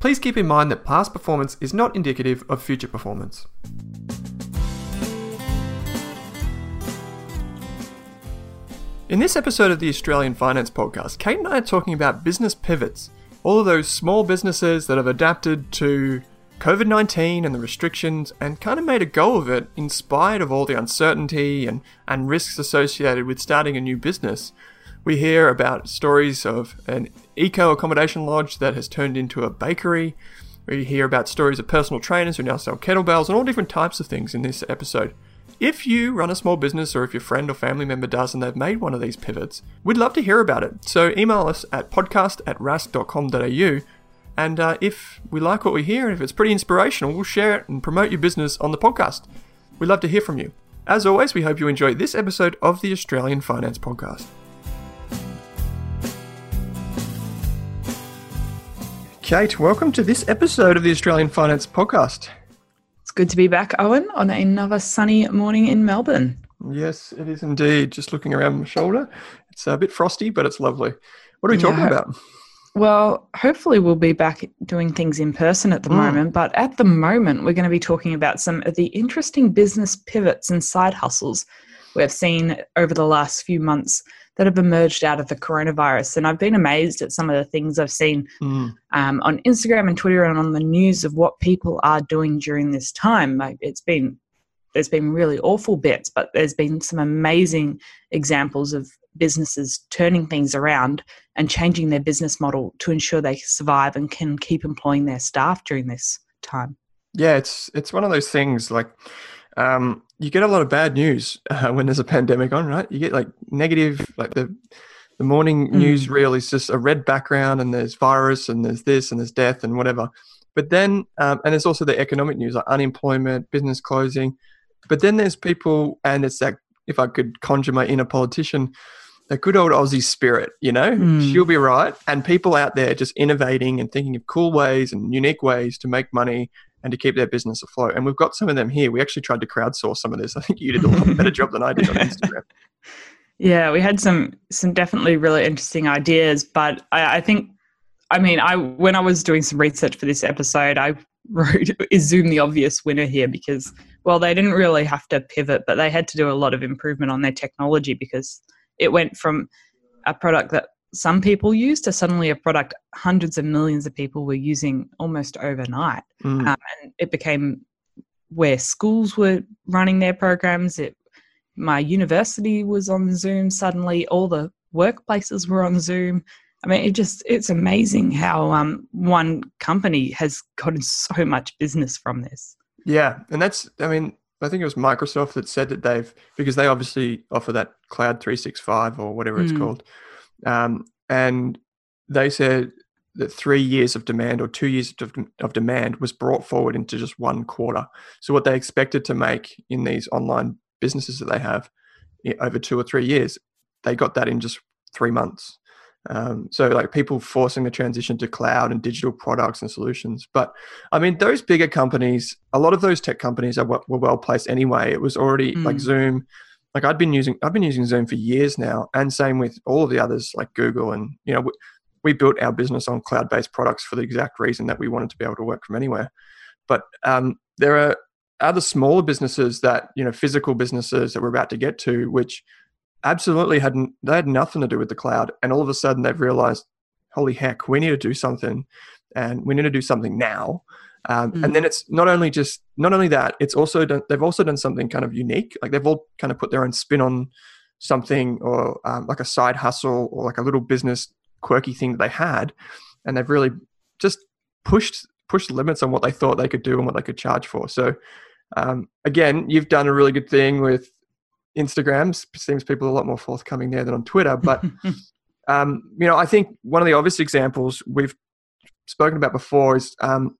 please keep in mind that past performance is not indicative of future performance. In this episode of the Australian Finance Podcast, Kate and I are talking about business pivots, all of those small businesses that have adapted to COVID 19 and the restrictions and kind of made a go of it in spite of all the uncertainty and, and risks associated with starting a new business. We hear about stories of an eco accommodation lodge that has turned into a bakery. We hear about stories of personal trainers who now sell kettlebells and all different types of things in this episode. If you run a small business or if your friend or family member does and they've made one of these pivots, we'd love to hear about it. So email us at podcast at rask.com.au and uh, if we like what we hear and if it's pretty inspirational, we'll share it and promote your business on the podcast. We'd love to hear from you. As always, we hope you enjoy this episode of the Australian Finance Podcast. Kate, welcome to this episode of the Australian Finance Podcast. It's good to be back, Owen, on another sunny morning in Melbourne. Yes, it is indeed. Just looking around my shoulder, it's a bit frosty, but it's lovely. What are we yeah. talking about? Well, hopefully, we'll be back doing things in person at the mm. moment. But at the moment, we're going to be talking about some of the interesting business pivots and side hustles we've seen over the last few months that have emerged out of the coronavirus. And I've been amazed at some of the things I've seen mm. um, on Instagram and Twitter and on the news of what people are doing during this time. Like it's been there's been really awful bits, but there's been some amazing examples of businesses turning things around and changing their business model to ensure they survive and can keep employing their staff during this time. Yeah, it's it's one of those things like um, you get a lot of bad news uh, when there's a pandemic on, right? You get like negative, like the the morning mm. news reel is just a red background, and there's virus, and there's this, and there's death, and whatever. But then, um, and there's also the economic news, like unemployment, business closing. But then there's people, and it's that if I could conjure my inner politician, the good old Aussie spirit, you know, mm. she'll be right. And people out there just innovating and thinking of cool ways and unique ways to make money and to keep their business afloat. And we've got some of them here. We actually tried to crowdsource some of this. I think you did a lot better job than I did on Instagram. Yeah, we had some some definitely really interesting ideas, but I, I think, I mean, I when I was doing some research for this episode, I wrote is Zoom the obvious winner here because well, they didn't really have to pivot, but they had to do a lot of improvement on their technology because it went from a product that some people use to suddenly a product hundreds of millions of people were using almost overnight. Mm. Um, and it became where schools were running their programs. It, my university was on Zoom suddenly, all the workplaces were on Zoom. I mean, it just, it's amazing how um, one company has gotten so much business from this. Yeah. And that's, I mean, I think it was Microsoft that said that they've, because they obviously offer that Cloud 365 or whatever it's mm. called um, and they said that three years of demand or two years of, of demand was brought forward into just one quarter. So what they expected to make in these online businesses that they have over two or three years, they got that in just three months. Um, so like people forcing the transition to cloud and digital products and solutions. But I mean, those bigger companies, a lot of those tech companies are were well placed anyway. It was already mm. like Zoom like I'd been using I've been using Zoom for years now, and same with all of the others like Google and you know we, we built our business on cloud based products for the exact reason that we wanted to be able to work from anywhere. But um, there are other smaller businesses that you know physical businesses that we're about to get to, which absolutely hadn't they had nothing to do with the cloud, and all of a sudden they've realized, holy heck, we need to do something, and we need to do something now. Um, mm. And then it's not only just not only that, it's also done, they've also done something kind of unique. Like they've all kind of put their own spin on something, or um, like a side hustle, or like a little business quirky thing that they had, and they've really just pushed pushed limits on what they thought they could do and what they could charge for. So um, again, you've done a really good thing with Instagram. Seems people are a lot more forthcoming there than on Twitter, but. Um, you know, I think one of the obvious examples we've spoken about before is um,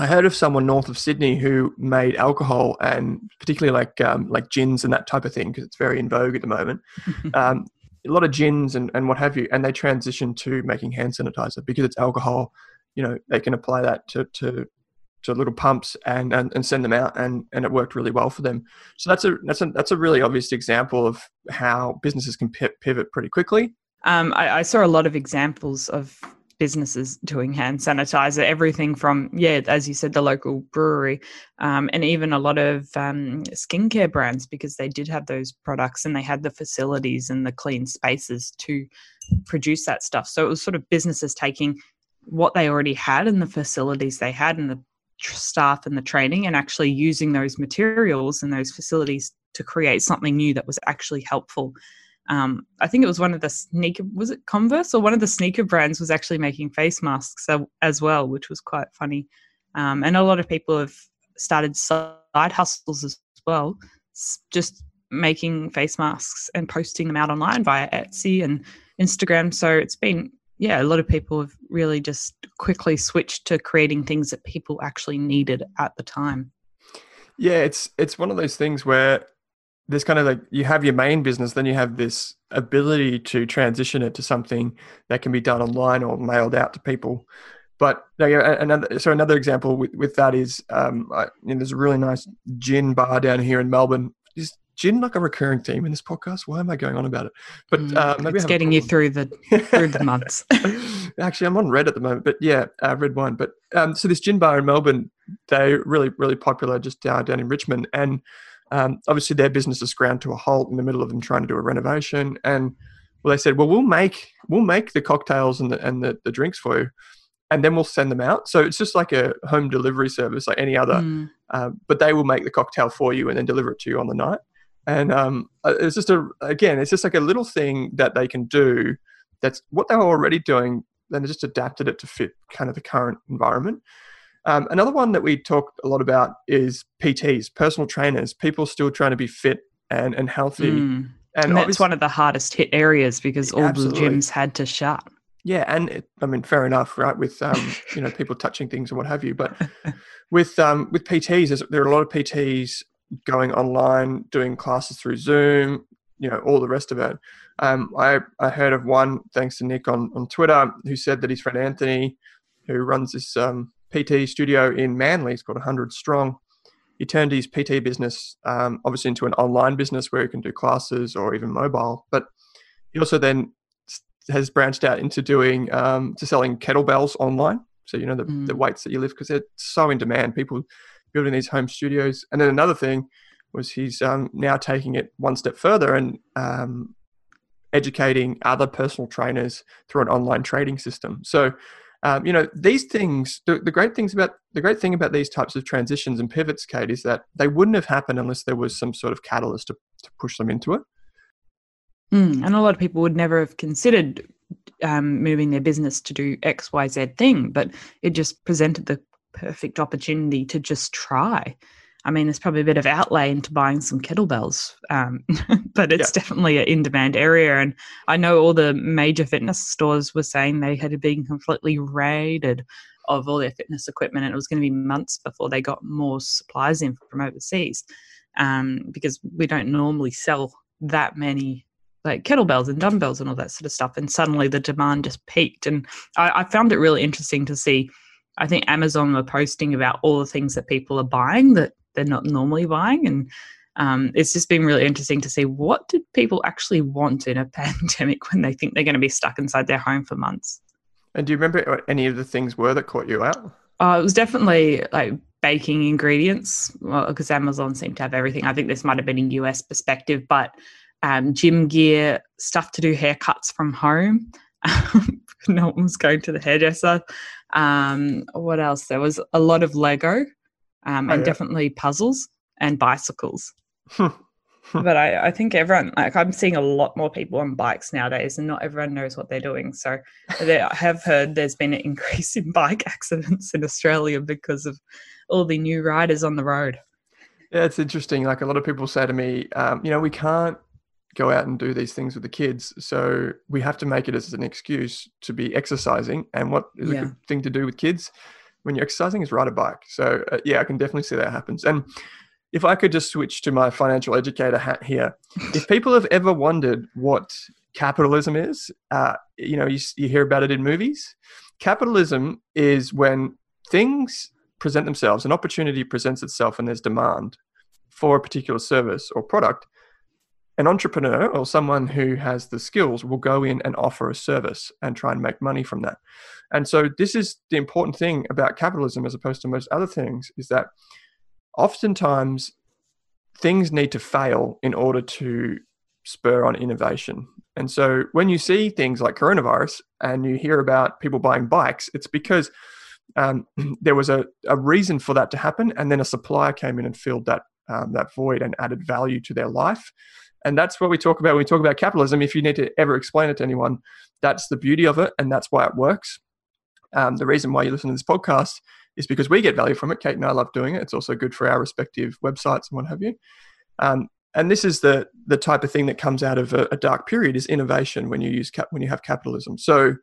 I heard of someone north of Sydney who made alcohol and particularly like um, like gins and that type of thing because it's very in vogue at the moment. um, a lot of gins and, and what have you, and they transitioned to making hand sanitizer because it's alcohol. You know, they can apply that to to, to little pumps and, and, and send them out, and, and it worked really well for them. So that's a that's a that's a really obvious example of how businesses can pivot pretty quickly. Um, I, I saw a lot of examples of businesses doing hand sanitizer, everything from, yeah, as you said, the local brewery, um, and even a lot of um, skincare brands because they did have those products and they had the facilities and the clean spaces to produce that stuff. So it was sort of businesses taking what they already had and the facilities they had and the staff and the training and actually using those materials and those facilities to create something new that was actually helpful um, I think it was one of the sneaker, was it Converse or one of the sneaker brands was actually making face masks as well, which was quite funny. Um, and a lot of people have started side hustles as well, just making face masks and posting them out online via Etsy and Instagram. So it's been, yeah, a lot of people have really just quickly switched to creating things that people actually needed at the time. Yeah, it's it's one of those things where there's kind of like you have your main business, then you have this ability to transition it to something that can be done online or mailed out to people. But another, so another example with, with that is, um, I, you know, there's a really nice gin bar down here in Melbourne. Is gin like a recurring theme in this podcast? Why am I going on about it? But mm, uh, maybe it's getting you through the through the months. Actually, I'm on red at the moment, but yeah, uh, red wine. But um, so this gin bar in Melbourne, they're really really popular just down down in Richmond, and um, obviously, their business is ground to a halt in the middle of them trying to do a renovation. And well, they said, well, we'll make we'll make the cocktails and the and the, the drinks for you, and then we'll send them out. So it's just like a home delivery service, like any other. Mm. Uh, but they will make the cocktail for you and then deliver it to you on the night. And um, uh, it's just a again, it's just like a little thing that they can do. That's what they were already doing. Then they just adapted it to fit kind of the current environment. Um, another one that we talked a lot about is PTs, personal trainers, people still trying to be fit and, and healthy. Mm. And, and that's one of the hardest hit areas because all absolutely. the gyms had to shut. Yeah, and it, I mean, fair enough, right? With um, you know people touching things and what have you, but with um, with PTs, there are a lot of PTs going online, doing classes through Zoom, you know, all the rest of it. Um, I I heard of one thanks to Nick on on Twitter who said that his friend Anthony, who runs this um, PT studio in Manly. It's got 100 strong. He turned his PT business um, obviously into an online business where he can do classes or even mobile. But he also then has branched out into doing um, to selling kettlebells online. So you know the, mm. the weights that you lift because they're so in demand. People building these home studios. And then another thing was he's um, now taking it one step further and um, educating other personal trainers through an online trading system. So um, you know these things the, the great things about the great thing about these types of transitions and pivots kate is that they wouldn't have happened unless there was some sort of catalyst to, to push them into it. Mm, and a lot of people would never have considered um, moving their business to do xyz thing but it just presented the perfect opportunity to just try I mean, there's probably a bit of outlay into buying some kettlebells, um, but it's yeah. definitely an in demand area. And I know all the major fitness stores were saying they had been completely raided of all their fitness equipment, and it was going to be months before they got more supplies in from overseas um, because we don't normally sell that many like kettlebells and dumbbells and all that sort of stuff. And suddenly the demand just peaked. And I, I found it really interesting to see. I think Amazon were posting about all the things that people are buying that they're not normally buying and um, it's just been really interesting to see what did people actually want in a pandemic when they think they're going to be stuck inside their home for months. And do you remember what any of the things were that caught you out? Uh, it was definitely like baking ingredients. Because well, amazon seemed to have everything. I think this might have been a us perspective but um, gym gear stuff to do haircuts from home. No one was going to the hairdresser. Um, what else? There was a lot of lego um, oh, and yeah. definitely puzzles and bicycles. but I, I, think everyone, like I'm seeing a lot more people on bikes nowadays, and not everyone knows what they're doing. So I have heard there's been an increase in bike accidents in Australia because of all the new riders on the road. Yeah, it's interesting. Like a lot of people say to me, um, you know, we can't go out and do these things with the kids, so we have to make it as an excuse to be exercising. And what is yeah. a good thing to do with kids? When you're exercising is ride a bike. So uh, yeah, I can definitely see that happens. And if I could just switch to my financial educator hat here, if people have ever wondered what capitalism is, uh, you know, you, you hear about it in movies. Capitalism is when things present themselves, an opportunity presents itself, and there's demand for a particular service or product. An entrepreneur or someone who has the skills will go in and offer a service and try and make money from that. And so, this is the important thing about capitalism as opposed to most other things is that oftentimes things need to fail in order to spur on innovation. And so when you see things like coronavirus and you hear about people buying bikes, it's because um, there was a, a reason for that to happen, and then a supplier came in and filled that um, that void and added value to their life. And that's what we talk about when we talk about capitalism. If you need to ever explain it to anyone, that's the beauty of it, and that's why it works. Um, the reason why you listen to this podcast is because we get value from it. Kate and I love doing it. It's also good for our respective websites and what have you. Um, and this is the the type of thing that comes out of a, a dark period is innovation when you use cap, when you have capitalism. So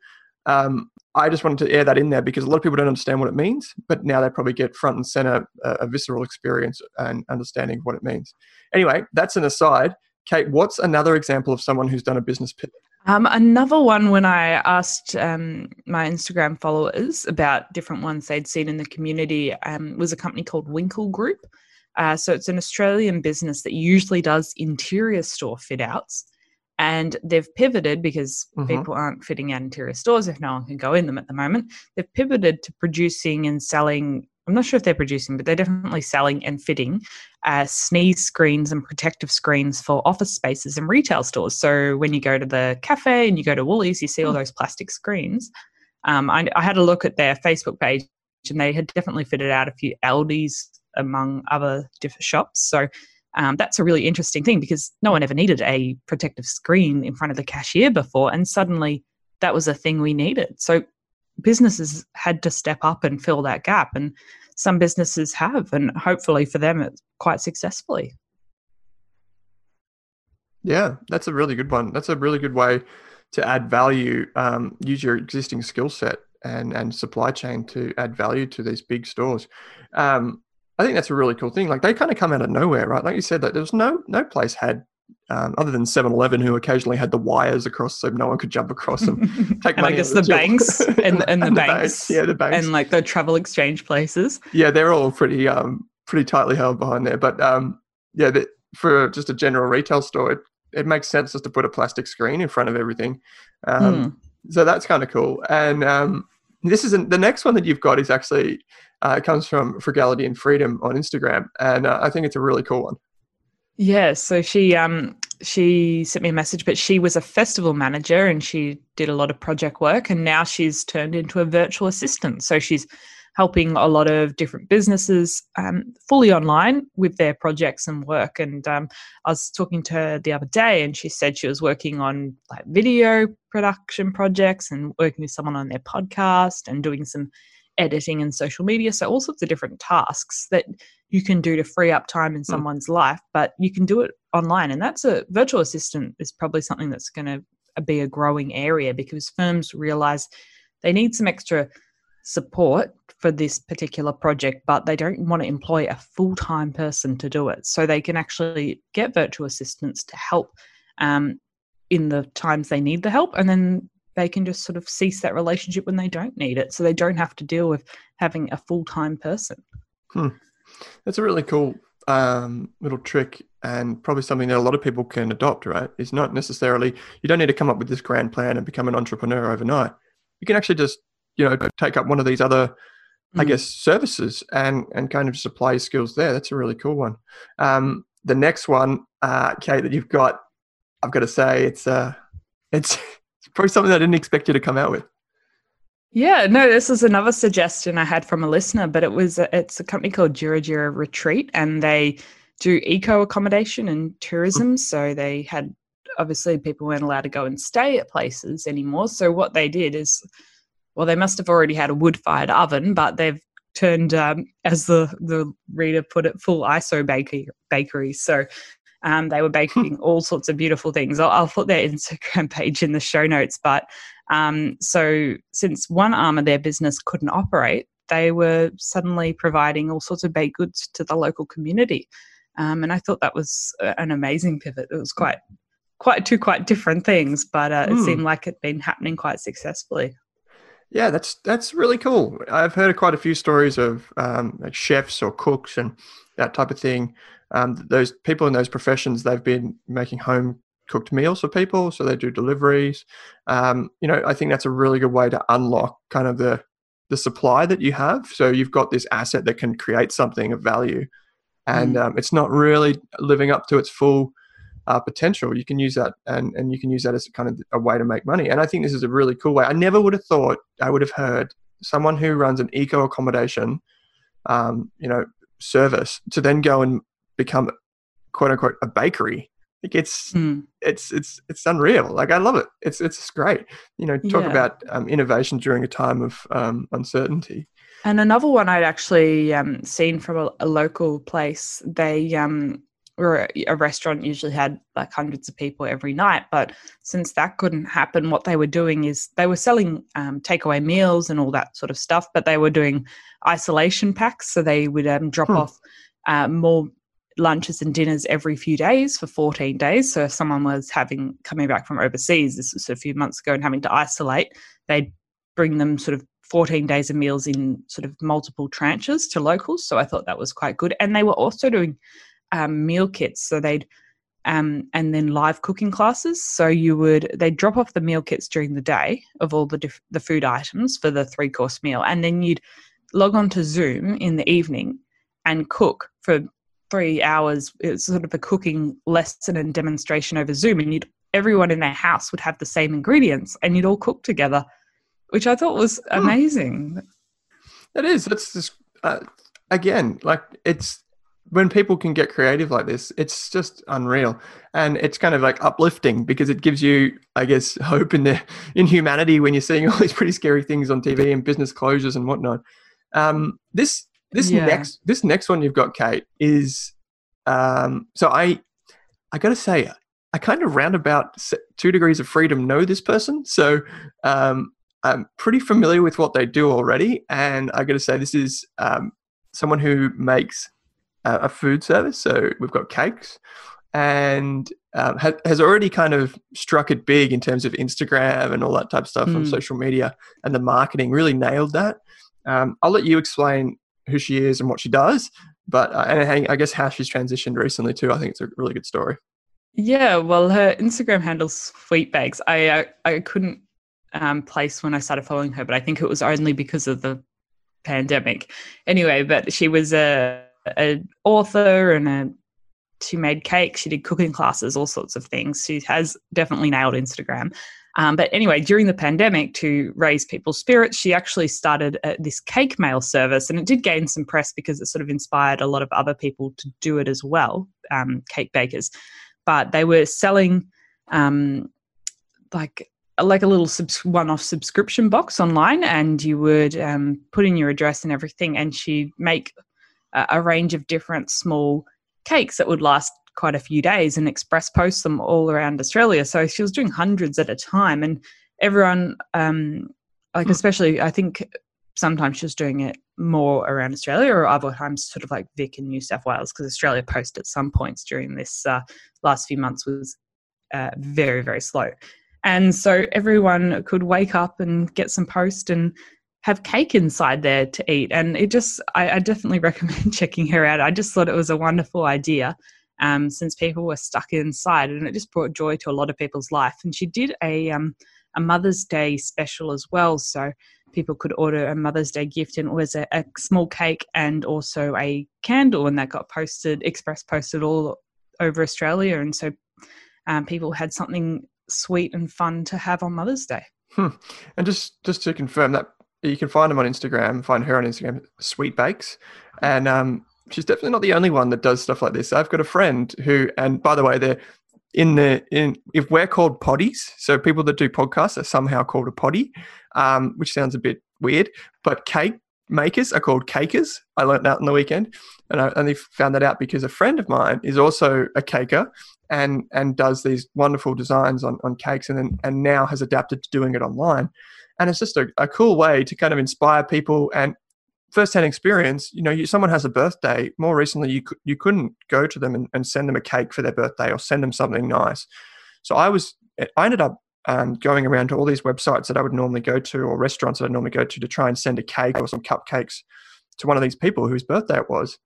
um, I just wanted to air that in there because a lot of people don't understand what it means, but now they probably get front and center a, a visceral experience and understanding of what it means. Anyway, that's an aside. Kate, what's another example of someone who's done a business pivot? Um, another one when I asked um, my Instagram followers about different ones they'd seen in the community um, was a company called Winkle Group. Uh, so it's an Australian business that usually does interior store fit outs. And they've pivoted because mm-hmm. people aren't fitting out interior stores if no one can go in them at the moment. They've pivoted to producing and selling. I'm not sure if they're producing, but they're definitely selling and fitting uh, sneeze screens and protective screens for office spaces and retail stores. So when you go to the cafe and you go to Woolies, you see all hmm. those plastic screens. Um, I, I, had a look at their Facebook page and they had definitely fitted out a few Aldi's among other different shops. So um, that's a really interesting thing because no one ever needed a protective screen in front of the cashier before, and suddenly that was a thing we needed. So businesses had to step up and fill that gap, and some businesses have, and hopefully for them, it's quite successfully. Yeah, that's a really good one. That's a really good way to add value. Um, use your existing skill set and and supply chain to add value to these big stores. Um, I think that's a really cool thing. Like they kind of come out of nowhere, right? Like you said, that there was no no place had um, other than 7-Eleven, who occasionally had the wires across so no one could jump across them. Take and I guess the, the banks and, and, and, the, banks, banks, yeah, the banks, and like the travel exchange places. Yeah, they're all pretty um pretty tightly held behind there. But um yeah, the, for just a general retail store, it, it makes sense just to put a plastic screen in front of everything. Um, hmm. So that's kind of cool. And um, this is the next one that you've got is actually uh, it comes from Frugality and Freedom on Instagram, and uh, I think it's a really cool one. Yeah, so she um she sent me a message, but she was a festival manager and she did a lot of project work, and now she's turned into a virtual assistant. So she's helping a lot of different businesses um, fully online with their projects and work. And um, I was talking to her the other day, and she said she was working on like video production projects and working with someone on their podcast and doing some editing and social media. So, all sorts of different tasks that you can do to free up time in hmm. someone's mm. life, but you can do it online. And that's a virtual assistant is probably something that's going to be a growing area because firms realize they need some extra support for this particular project, but they don't want to employ a full time person to do it. So they can actually get virtual assistants to help um, in the times they need the help. And then they can just sort of cease that relationship when they don't need it. So they don't have to deal with having a full time person. Hmm. That's a really cool um, little trick and probably something that a lot of people can adopt, right? It's not necessarily, you don't need to come up with this grand plan and become an entrepreneur overnight. You can actually just, you know, take up one of these other, mm. I guess, services and, and kind of supply skills there. That's a really cool one. Um, the next one, uh, Kate, that you've got, I've got to say, it's, uh, it's, probably something I didn't expect you to come out with. Yeah, no, this is another suggestion I had from a listener, but it was a, it's a company called Jira Jira Retreat, and they do eco accommodation and tourism. Mm. So they had obviously people weren't allowed to go and stay at places anymore. So what they did is, well, they must have already had a wood fired oven, but they've turned, um, as the the reader put it, full ISO bakery bakery. So um, they were baking all sorts of beautiful things. I'll, I'll, put their Instagram page in the show notes. But um, so, since one arm of their business couldn't operate, they were suddenly providing all sorts of baked goods to the local community. Um, and I thought that was an amazing pivot. It was quite, quite two quite different things, but uh, mm. it hmm. seemed like it'd been happening quite successfully. Yeah, that's that's really cool. I've heard quite a few stories of um, like chefs or cooks and that type of thing. Um, those people in those professions, they've been making home cooked meals for people, so they do deliveries. Um, you know, I think that's a really good way to unlock kind of the the supply that you have. So you've got this asset that can create something of value, and mm. um, it's not really living up to its full uh, potential. You can use that, and and you can use that as kind of a way to make money. And I think this is a really cool way. I never would have thought I would have heard someone who runs an eco accommodation, um, you know, service to then go and become quote unquote a bakery like it's mm. it's it's it's unreal. Like I love it. It's it's great. You know, talk yeah. about um, innovation during a time of um, uncertainty. And another one I'd actually um, seen from a, a, local place. They um, were a restaurant usually had like hundreds of people every night, but since that couldn't happen, what they were doing is they were selling um, takeaway meals and all that sort of stuff, but they were doing isolation packs. So they would um, drop hmm. off uh, more lunches and dinners every few days for 14 days. So if someone was having coming back from overseas, this was a few months ago, and having to isolate, they'd bring them sort of 14 days of meals in sort of multiple tranches to locals. So I thought that was quite good. And they were also doing um, meal kits. So they'd um, and then live cooking classes. So you would they drop off the meal kits during the day of all the diff- the food items for the three course meal, and then you'd log on to Zoom in the evening and cook for three hours. It's sort of a cooking lesson and demonstration over Zoom, and you'd everyone in their house would have the same ingredients, and you'd all cook together, which I thought was hmm. amazing. It is. It's just uh, again like it's when people can get creative like this, it's just unreal, and it's kind of like uplifting because it gives you, I guess, hope in the in humanity when you're seeing all these pretty scary things on TV and business closures and whatnot. Um, this this yeah. next this next one you've got, Kate, is um, so I I got to say I kind of roundabout two degrees of freedom know this person, so um, I'm pretty familiar with what they do already, and I got to say this is um, someone who makes uh, a food service. So we've got cakes, and um, ha- has already kind of struck it big in terms of Instagram and all that type of stuff mm. on hmm. social media, and the marketing really nailed that. Um, I'll let you explain who she is and what she does. But uh, and I guess how she's transitioned recently too. I think it's a really good story. Yeah, well, her Instagram handles Sweet Bakes. I I, I couldn't um, place when I started following her, but I think it was only because of the pandemic. Anyway, but she was a an author and a she made cake, she did cooking classes, all sorts of things. She has definitely nailed Instagram. Um, but anyway, during the pandemic, to raise people's spirits, she actually started uh, this cake mail service, and it did gain some press because it sort of inspired a lot of other people to do it as well, um, cake bakers. But they were selling um, like like a little subs- one-off subscription box online, and you would um, put in your address and everything, and she'd make a, a range of different small cakes that would last quite a few days and express post them all around Australia. So she was doing hundreds at a time, and everyone, um, like hmm. especially, I think sometimes she was doing it more around Australia, or other times sort of like Vic in New South Wales, because Australia Post at some points during this uh, last few months was uh, very very slow. And so everyone could wake up and get some post and have cake inside there to eat. And it just, I, I definitely recommend checking her out. I just thought it was a wonderful idea um, since people were stuck inside, and it just brought joy to a lot of people's life. And she did a um, a Mother's Day special as well, so people could order a Mother's Day gift, and it was a, a small cake and also a candle, and that got posted, express posted all over Australia, and so um, people had something sweet and fun to have on Mother's Day. Hmm. And just just to confirm that you can find them on Instagram, find her on Instagram, Sweet Bakes, and um, she's definitely not the only one that does stuff like this. I've got a friend who, and by the way, they're in the in if we're called poddies, so people that do podcasts are somehow called a potty, um, which sounds a bit weird. But cake makers are called cakers. I learned that on the weekend, and I only found that out because a friend of mine is also a caker and and does these wonderful designs on, on cakes, and and now has adapted to doing it online. And it's just a, a cool way to kind of inspire people and first-hand experience, you know, you, someone has a birthday. More recently, you you couldn't go to them and, and send them a cake for their birthday or send them something nice. So I was I ended up um, going around to all these websites that I would normally go to or restaurants that I normally go to to try and send a cake or some cupcakes to one of these people whose birthday it was.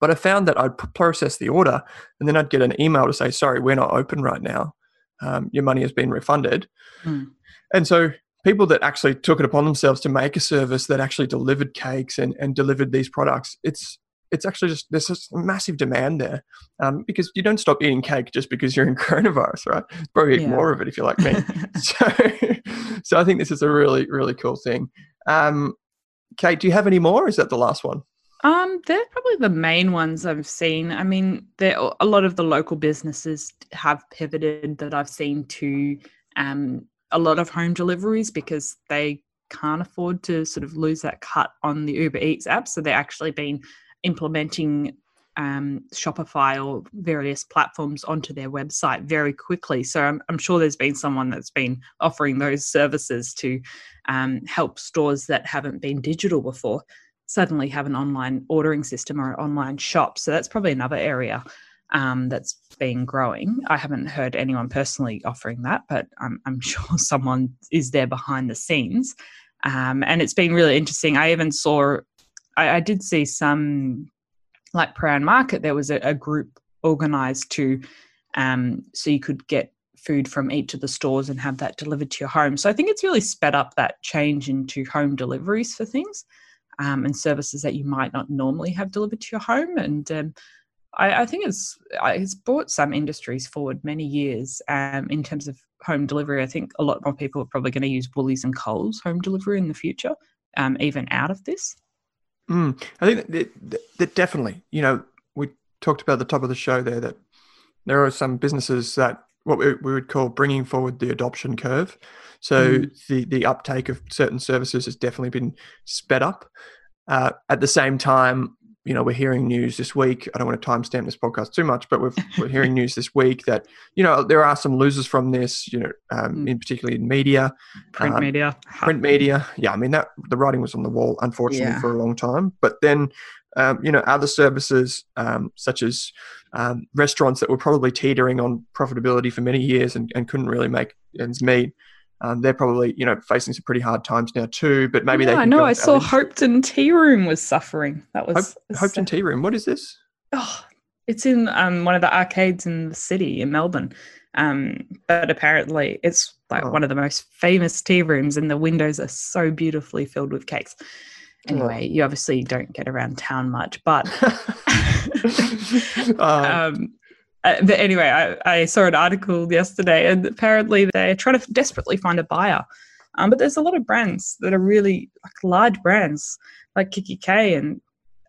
But I found that I'd process the order and then I'd get an email to say, sorry, we're not open right now. Um, your money has been refunded. Mm. And so people that actually took it upon themselves to make a service that actually delivered cakes and, and delivered these products, it's it's actually just there's just a massive demand there um, because you don't stop eating cake just because you're in coronavirus, right? Probably eat yeah. more of it if you're like me. so, so I think this is a really really cool thing. Um, Kate, do you have any more? is that the last one? Um, they're probably the main ones I've seen. I mean, there a lot of the local businesses have pivoted that I've seen to um, a lot of home deliveries because they can't afford to sort of lose that cut on the Uber Eats app. So they're actually been implementing um, Shopify or various platforms onto their website very quickly. So I'm, I'm sure there's been someone that's been offering those services to um, help stores that haven't been digital before suddenly have an online ordering system or an online shop. So that's probably another area um, that's been growing. I haven't heard anyone personally offering that, but I'm, I'm sure someone is there behind the scenes. Um, and it's been really interesting. I even saw, I, I did see some, like Prahran Market, there was a, a group organized to, um, so you could get food from each of the stores and have that delivered to your home. So I think it's really sped up that change into home deliveries for things um, and services that you might not normally have delivered to your home. And um, I, I, think it's it's brought some industries forward many years um, in terms of home delivery. I think a lot more people are probably going to use Woolies and Coles home delivery in the future, um, even out of this. Mm, I think that, that definitely, you know, we talked about at the top of the show there that there are some businesses that what we, we would call bringing forward the adoption curve. So mm. the the uptake of certain services has definitely been sped up. Uh, at the same time, you know, we're hearing news this week. I don't want to timestamp this podcast too much, but we're, we're hearing news this week that you know there are some losers from this. You know, um, mm. in particularly in media, print um, media, print media. Yeah, I mean that the writing was on the wall, unfortunately, yeah. for a long time. But then, um, you know, other services um, such as um, restaurants that were probably teetering on profitability for many years and, and couldn't really make ends meet um, they're probably you know facing some pretty hard times now too. But maybe yeah, they. I know. I saw Hopetoun Tea Room was suffering. That was Hope, Hopetoun Tea Room. What is this? Oh, it's in um, one of the arcades in the city in Melbourne. Um, but apparently, it's like oh. one of the most famous tea rooms, and the windows are so beautifully filled with cakes. Anyway, oh. you obviously don't get around town much, but um, um uh, but anyway, I, I, saw an article yesterday, and apparently they're trying to desperately find a buyer. Um, but there's a lot of brands that are really like large brands, like kikki.K and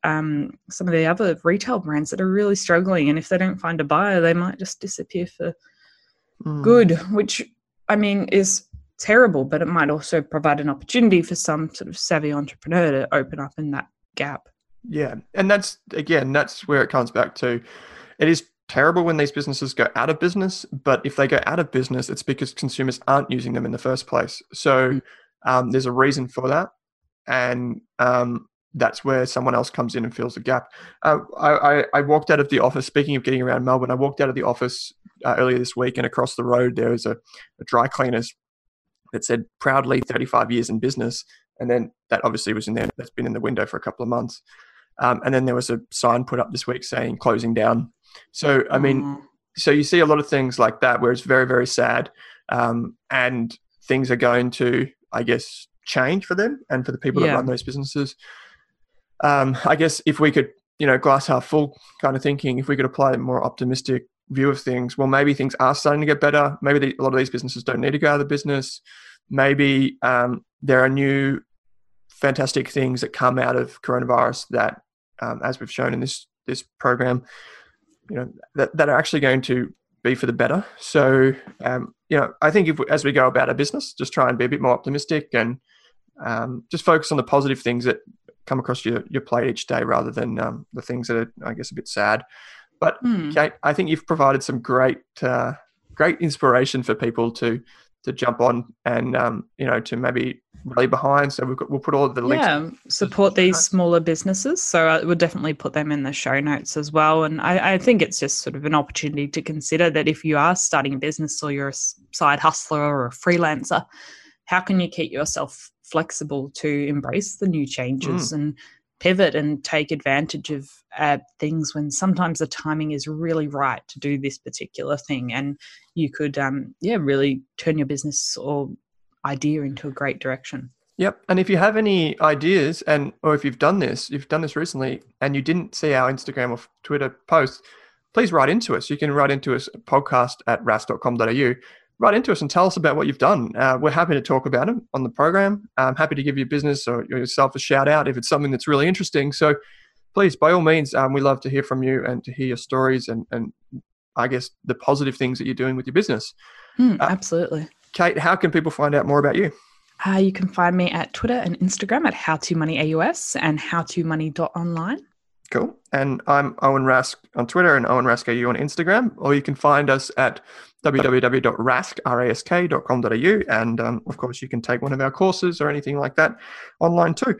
um, some of the other retail brands that are really struggling. And if they don't find a buyer, they might just disappear for mm. good, which I mean is terrible. But it might also provide an opportunity for some sort of savvy entrepreneur to open up in that gap. Yeah, and that's again, that's where it comes back to. It is terrible when these businesses go out of business, but if they go out of business, it's because consumers aren't using them in the first place. So mm. um, there's a reason for that, and um, that's where someone else comes in and fills the gap. Uh, I, I, walked out of the office. Speaking of getting around Melbourne, I walked out of the office uh, earlier this week, and across the road there was a, a dry cleaners that said proudly 35 years in business, and then that obviously was in there. That's been in the window for a couple of months. Um, and then there was a sign put up this week saying closing down so, I mean, mm. so you see a lot of things like that where it's very, very sad. Um, and things are going to, I guess, change for them and for the people yeah. that run those businesses. Um, I guess if we could, you know, glass half full kind of thinking, if we could apply a more optimistic view of things, well, maybe things are starting to get better. Maybe the, a lot of these businesses don't need to go out of the business. Maybe um, there are new fantastic things that come out of coronavirus that, um, as we've shown in this this program, you know that, that are actually going to be for the better. So um, you know, I think if as we go about our business, just try and be a bit more optimistic and um, just focus on the positive things that come across your, your plate each day rather than um, the things that are, I guess, a bit sad. But mm. Kate, I think you've provided some great uh, great inspiration for people to to jump on and um, you know to maybe rally behind. So we've got, we'll put all the links. Yeah, support these smaller businesses. So I would definitely put them in the show notes as well. And I, I, think it's just sort of an opportunity to consider that if you are starting a business or you're a side hustler or a freelancer, how can you keep yourself flexible to embrace the new changes mm. and pivot and take advantage of uh, things when sometimes the timing is really right to do this particular thing. And you could um, yeah really turn your business or idea into a great direction. Yep. And if you have any ideas and or if you've done this you've done this recently and you didn't see our instagram or twitter posts please write into us. You can write into us podcast at rask.com.au write into us and tell us about what you've done. Uh, we're happy to talk about it on the program. I'm happy to give your business or yourself a shout out if it's something that's really interesting. So please, by all means, um, we love to hear from you and to hear your stories and, and I guess the positive things that you're doing with your business. Mm, uh, absolutely. Kate, how can people find out more about you? Uh, you can find me at Twitter and Instagram at howtomoneyAUS and howtomoney.online. Cool. And I'm Owen Rask on Twitter and Owen Rask AU on Instagram, or you can find us at www.rask.com.au. And um, of course, you can take one of our courses or anything like that online too.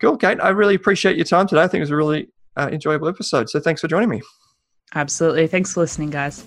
Cool, Kate. I really appreciate your time today. I think it was a really uh, enjoyable episode. So thanks for joining me. Absolutely. Thanks for listening, guys.